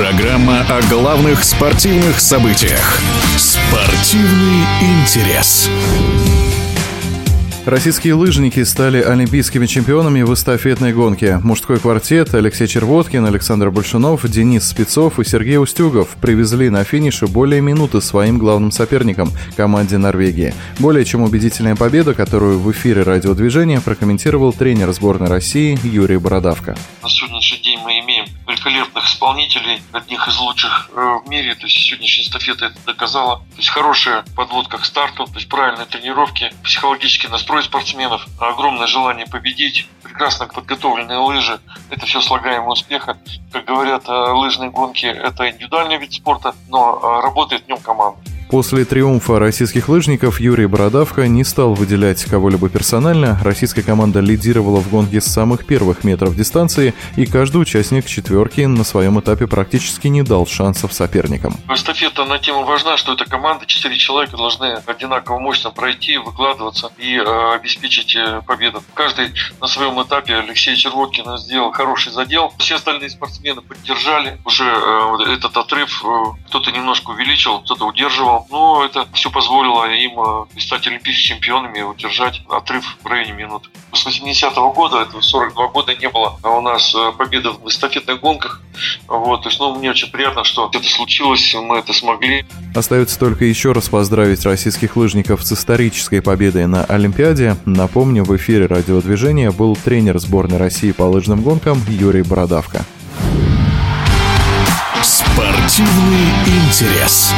о главных спортивных событиях. Спортивный интерес. Российские лыжники стали олимпийскими чемпионами в эстафетной гонке. Мужской квартет Алексей Червоткин, Александр Большунов, Денис Спецов и Сергей Устюгов привезли на финише более минуты своим главным соперникам – команде Норвегии. Более чем убедительная победа, которую в эфире радиодвижения прокомментировал тренер сборной России Юрий Бородавка. На сегодняшний день мы имеем великолепных исполнителей, одних из лучших э, в мире. То есть сегодняшняя эстафета это доказала. То есть хорошая подводка к старту, то есть правильные тренировки, психологический настрой спортсменов, огромное желание победить, прекрасно подготовленные лыжи. Это все слагаемое успеха. Как говорят, э, лыжные гонки – это индивидуальный вид спорта, но э, работает в нем команда. После триумфа российских лыжников Юрий Бородавка не стал выделять кого-либо персонально. Российская команда лидировала в гонке с самых первых метров дистанции, и каждый участник четверки на своем этапе практически не дал шансов соперникам. Эстафета на тему важна, что эта команда, четыре человека должны одинаково мощно пройти, выкладываться и э, обеспечить э, победу. Каждый на своем этапе Алексей Червоткин сделал хороший задел. Все остальные спортсмены поддержали уже э, этот отрыв. Э, кто-то немножко увеличил, кто-то удерживал но это все позволило им э, стать олимпийскими чемпионами и удержать отрыв в районе минут. С 80-го года, это 42 года не было у нас э, победы в эстафетных гонках. Вот, то есть, ну, мне очень приятно, что это случилось, мы это смогли. Остается только еще раз поздравить российских лыжников с исторической победой на Олимпиаде. Напомню, в эфире радиодвижения был тренер сборной России по лыжным гонкам Юрий Бородавка. Спортивный интерес.